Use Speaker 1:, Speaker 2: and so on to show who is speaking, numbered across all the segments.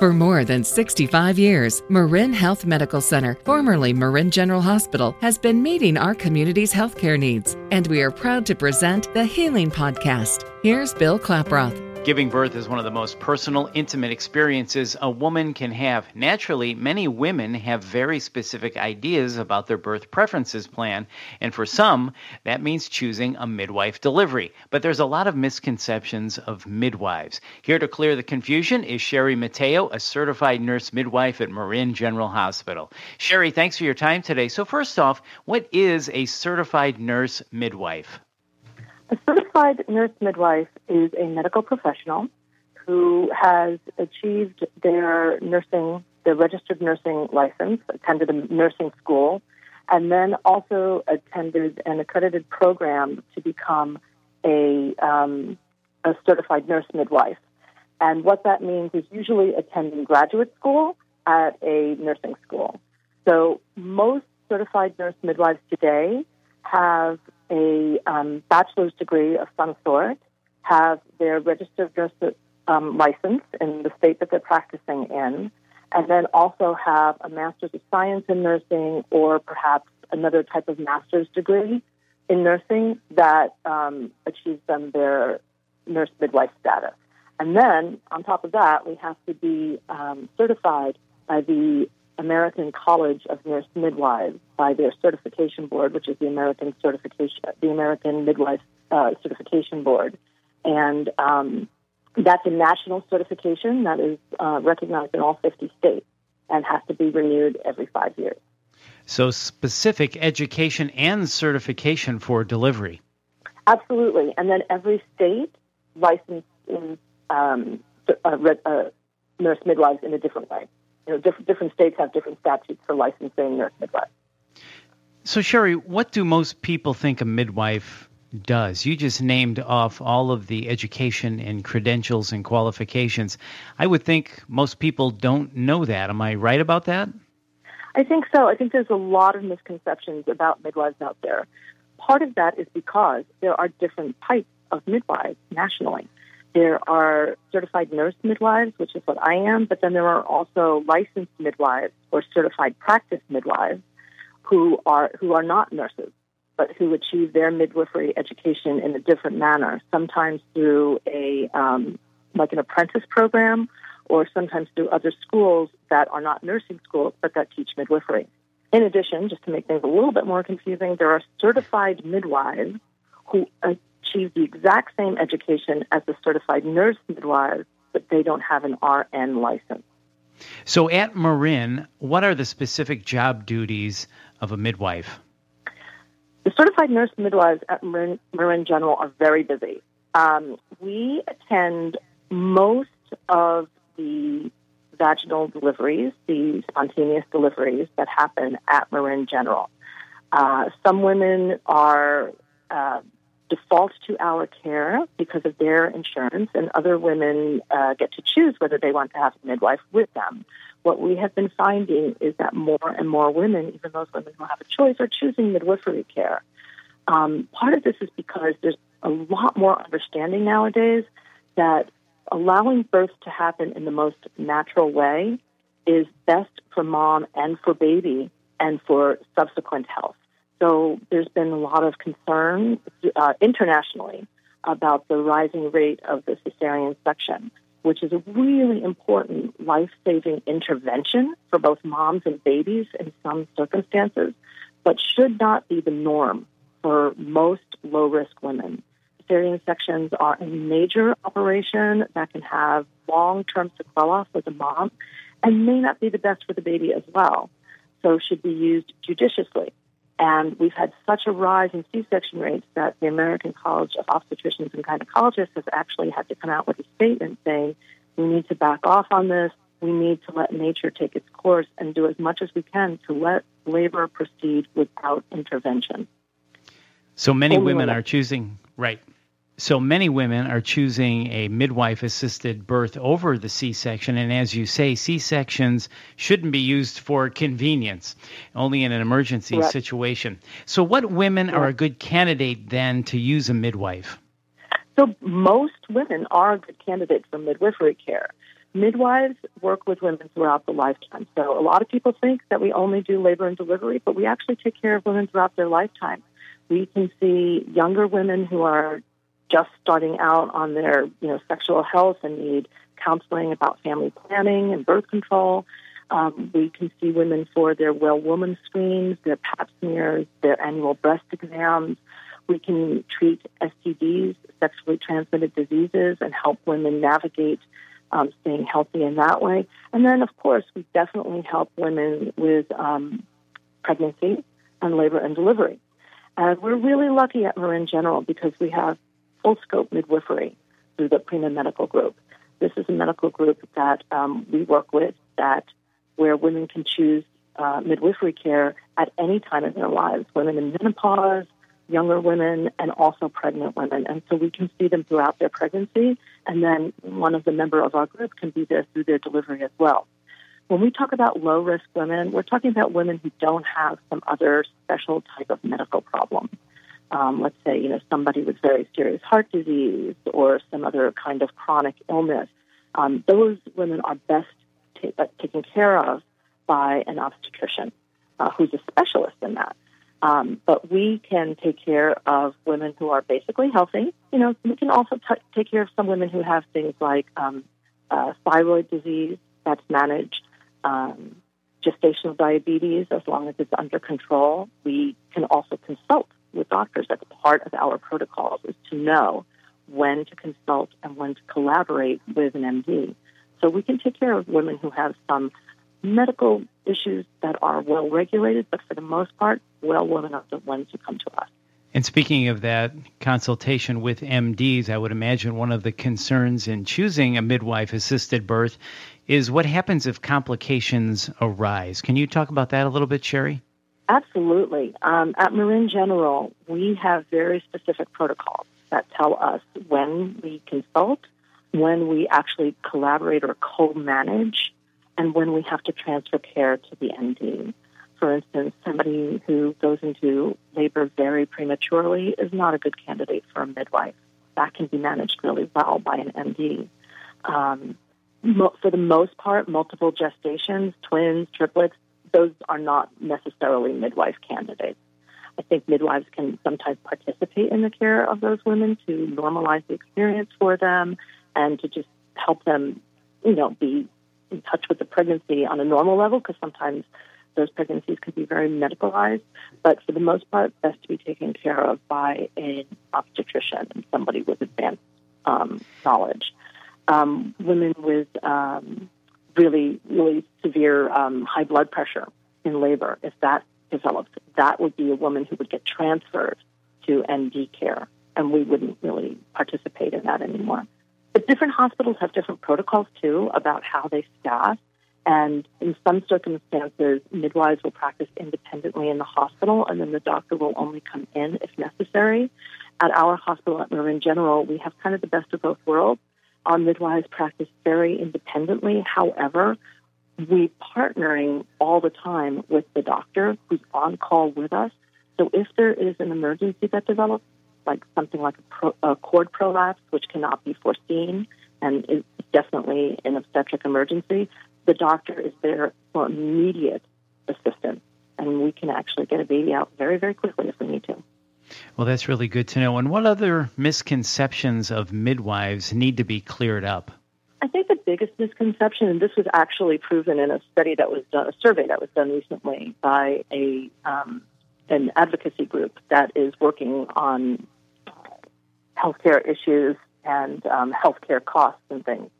Speaker 1: For more than 65 years, MarinHealth Medical Center, formerly Marin General Hospital, has been meeting our community's healthcare needs, and we are proud to present the Healing Podcast. Here's Bill Klaproth.
Speaker 2: Giving birth is one of the most personal, intimate experiences a woman can have. Naturally, many women have very specific ideas about their birth preferences plan, and for some, that means choosing a midwife delivery. But there's a lot of misconceptions of midwives. Here to clear the confusion is Sheri Matteo, a certified nurse midwife at Marin General Hospital. Sheri, thanks for your time today. So, first off, what is a certified nurse midwife?
Speaker 3: A certified nurse midwife is a medical professional who has achieved their nursing, their registered nursing license, attended a nursing school, and then also attended an accredited program to become a, um, a certified nurse midwife. And what that means is usually attending graduate school at a nursing school. So most certified nurse midwives today have a um, bachelor's degree of some sort, have their registered nurse um, license in the state that they're practicing in, and then also have a master's of science in nursing or perhaps another type of master's degree in nursing that um, achieves them their nurse midwife status. And then on top of that, we have to be um, certified by the American College of Nurse Midwives by their certification board, which is the American certification, the American Midwife uh, Certification Board, and um, that's a national certification that is uh, recognized in all 50 states and has to be renewed every five years.
Speaker 2: So, specific education and certification for delivery.
Speaker 3: Absolutely, and then every state licenses um, uh, uh, nurse midwives in a different way you know, different, different states have different statutes for licensing nurse midwives.
Speaker 2: So, Sheri, what do most people think a midwife does? You just named off all of the education and credentials and qualifications. I would think most people don't know that. Am I right about that?
Speaker 3: I think so. I think there's a lot of misconceptions about midwives out there. Part of that is because there are different types of midwives nationally. There are certified nurse midwives, which is what I am, but then there are also licensed midwives or certified practice midwives who are who are not nurses, but who achieve their midwifery education in a different manner, sometimes through a um, like an apprentice program, or sometimes through other schools that are not nursing schools but that teach midwifery. In addition, just to make things a little bit more confusing, there are certified midwives who uh, achieve the exact same education as the certified nurse midwives, but they don't have an RN license.
Speaker 2: So at Marin, what are the specific job duties of a midwife?
Speaker 3: The certified nurse midwives at Marin, Marin General are very busy. Um, we attend most of the vaginal deliveries, the spontaneous deliveries that happen at Marin General. Uh, some women are uh, default to our care because of their insurance, and other women uh, get to choose whether they want to have a midwife with them. What we have been finding is that more and more women, even those women who have a choice, are choosing midwifery care. Um, part of this is because there's a lot more understanding nowadays that allowing birth to happen in the most natural way is best for mom and for baby and for subsequent health. So there's been a lot of concern uh, internationally about the rising rate of the cesarean section, which is a really important life saving intervention for both moms and babies in some circumstances, but should not be the norm for most low risk women. Cesarean sections are a major operation that can have long term sequelae for the mom and may not be the best for the baby as well, so should be used judiciously. And we've had such a rise in C-section rates that the American College of Obstetricians and Gynecologists has actually had to come out with a statement saying we need to back off on this. We need to let nature take its course and do as much as we can to let labor proceed without intervention.
Speaker 2: So many women are choosing, right, so many women are choosing a midwife assisted birth over the C section. And as you say, C sections shouldn't be used for convenience, only in an emergency right. situation. So, what women right. are a good candidate then to use a midwife?
Speaker 3: So, most women are a good candidate for midwifery care. midwives work with women throughout the lifetime. So a lot of people think that we only do labor and delivery, but we actually take care of women throughout their lifetime. We can see younger women who are just starting out on their, you know, sexual health and need counseling about family planning and birth control. Um, we can see women for their well woman screens, their pap smears, their annual breast exams. We can treat STDs, sexually transmitted diseases, and help women navigate um, staying healthy in that way. And then, of course, we definitely help women with um, pregnancy and labor and delivery. And we're really lucky at Marin General because we have full scope midwifery through the Prima Medical Group. This is a medical group that um, we work with that where women can choose uh, midwifery care at any time in their lives, women in menopause, younger women, and also pregnant women. And so we can see them throughout their pregnancy, and then one of the member of our group can be there through their delivery as well. When we talk about low risk women, we're talking about women who don't have some other special type of medical problem. Um, let's say, you know, somebody with very serious heart disease or some other kind of chronic illness. Um, those women are best t- uh, taken care of by an obstetrician uh, who's a specialist in that. Um, but we can take care of women who are basically healthy. You know, we can also t- take care of some women who have things like um, uh, thyroid disease that's managed, um, gestational diabetes as long as it's under control. We can also consult with doctors. That's part of our protocols is to know when to consult and when to collaborate with an MD. So we can take care of women who have some medical issues that are well regulated, but for the most part, well women are the ones who come to us.
Speaker 2: And speaking of that consultation with MDs, I would imagine one of the concerns in choosing a midwife assisted birth is what happens if complications arise. Can you talk about that a little bit, Sheri?
Speaker 3: Absolutely. Um, at Marin General, we have very specific protocols that tell us when we consult, when we actually collaborate or co manage and when we have to transfer care to the MD. For instance, somebody who goes into labor very prematurely is not a good candidate for a midwife. That can be managed really well by an MD. Um, mo- for the most part, multiple gestations, twins, triplets, those are not necessarily midwife candidates. I think midwives can sometimes participate in the care of those women to normalize the experience for them and to just help them, you know, be in touch with the pregnancy on a normal level because sometimes those pregnancies can be very medicalized. But for the most part, best to be taken care of by an obstetrician and somebody with advanced um, knowledge. Um, women with um, really, really severe um, high blood pressure in labor, if that develops, that would be a woman who would get transferred to MD care, and we wouldn't really participate in that anymore. But different hospitals have different protocols too about how they staff. And in some circumstances, midwives will practice independently in the hospital, and then the doctor will only come in if necessary. At our hospital at Marin General, we have kind of the best of both worlds. Our midwives practice very independently. However, we partnering all the time with the doctor who's on call with us. So if there is an emergency that develops, like something like a, pro, a cord prolapse, which cannot be foreseen and is definitely an obstetric emergency, the doctor is there for immediate assistance, and we can actually get a baby out very, very quickly if we need to.
Speaker 2: Well, that's really good to know. And what other misconceptions of midwives need to be cleared up?
Speaker 3: I think the biggest misconception, and this was actually proven in a study that was done, a survey that was done recently by a um, an advocacy group that is working on healthcare issues and um, healthcare costs and things.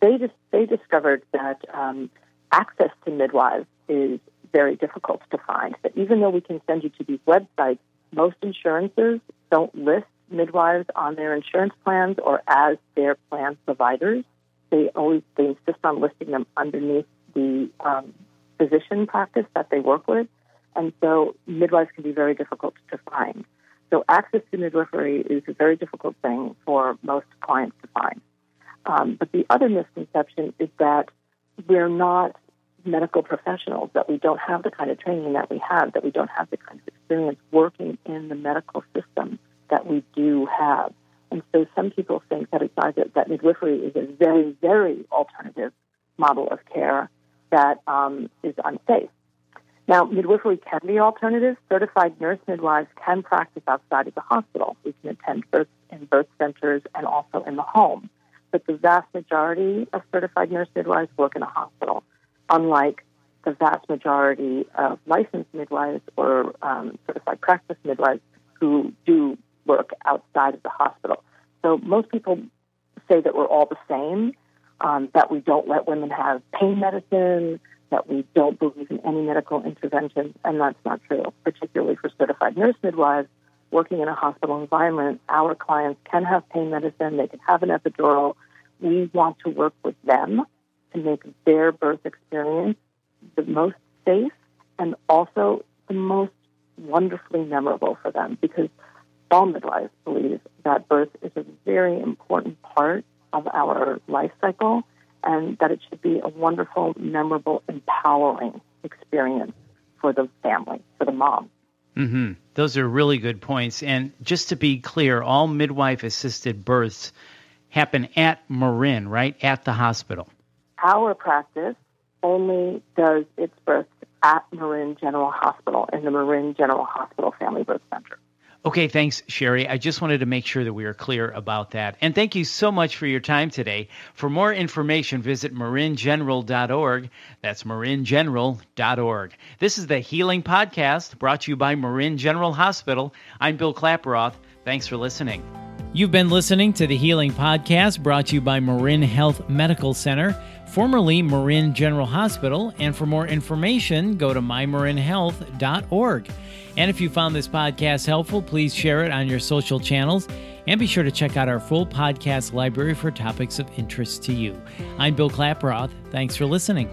Speaker 3: They just they discovered that um, access to midwives is very difficult to find. That even though we can send you to these websites, most insurances don't list midwives on their insurance plans or as their plan providers. They always they insist on listing them underneath the um, physician practice that they work with. And so midwives can be very difficult to find. So access to midwifery is a very difficult thing for most clients to find. Um, but the other misconception is that we're not medical professionals, that we don't have the kind of training that we have, that we don't have the kind of experience working in the medical system that we do have. And so some people think that it's either that midwifery is a very, very alternative model of care that um, is unsafe. Now, midwifery can be alternative. Certified nurse midwives can practice outside of the hospital. We can attend births in birth centers and also in the home. But the vast majority of certified nurse midwives work in a hospital, unlike the vast majority of licensed midwives or um, certified practice midwives who do work outside of the hospital. So most people say that we're all the same, um, that we don't let women have pain medicine, that we don't believe in any medical intervention, and that's not true, particularly for certified nurse midwives working in a hospital environment. Our clients can have pain medicine, they can have an epidural. We want to work with them to make their birth experience the most safe and also the most wonderfully memorable for them because all midwives believe that birth is a very important part of our life cycle and that it should be a wonderful, memorable, empowering experience for the family, for the mom.
Speaker 2: Mm-hmm. Those are really good points. And just to be clear, all midwife assisted births happen at Marin, right? At the hospital.
Speaker 3: Our practice only does its births at Marin General Hospital in the Marin General Hospital Family Birth Center.
Speaker 2: Okay, thanks, Sheri. I just wanted to make sure that we are clear about that. And thank you so much for your time today. For more information, visit maringeneral.org. That's maringeneral.org. This is the Healing Podcast brought to you by Marin General Hospital. I'm Bill Klaproth. Thanks for listening. You've been listening to the Healing Podcast brought to you by MarinHealth Medical Center, formerly Marin General Hospital. And for more information, go to mymarinhealth.org. And if you found this podcast helpful, please share it on your social channels and be sure to check out our full podcast library for topics of interest to you. I'm Bill Klaproth. Thanks for listening.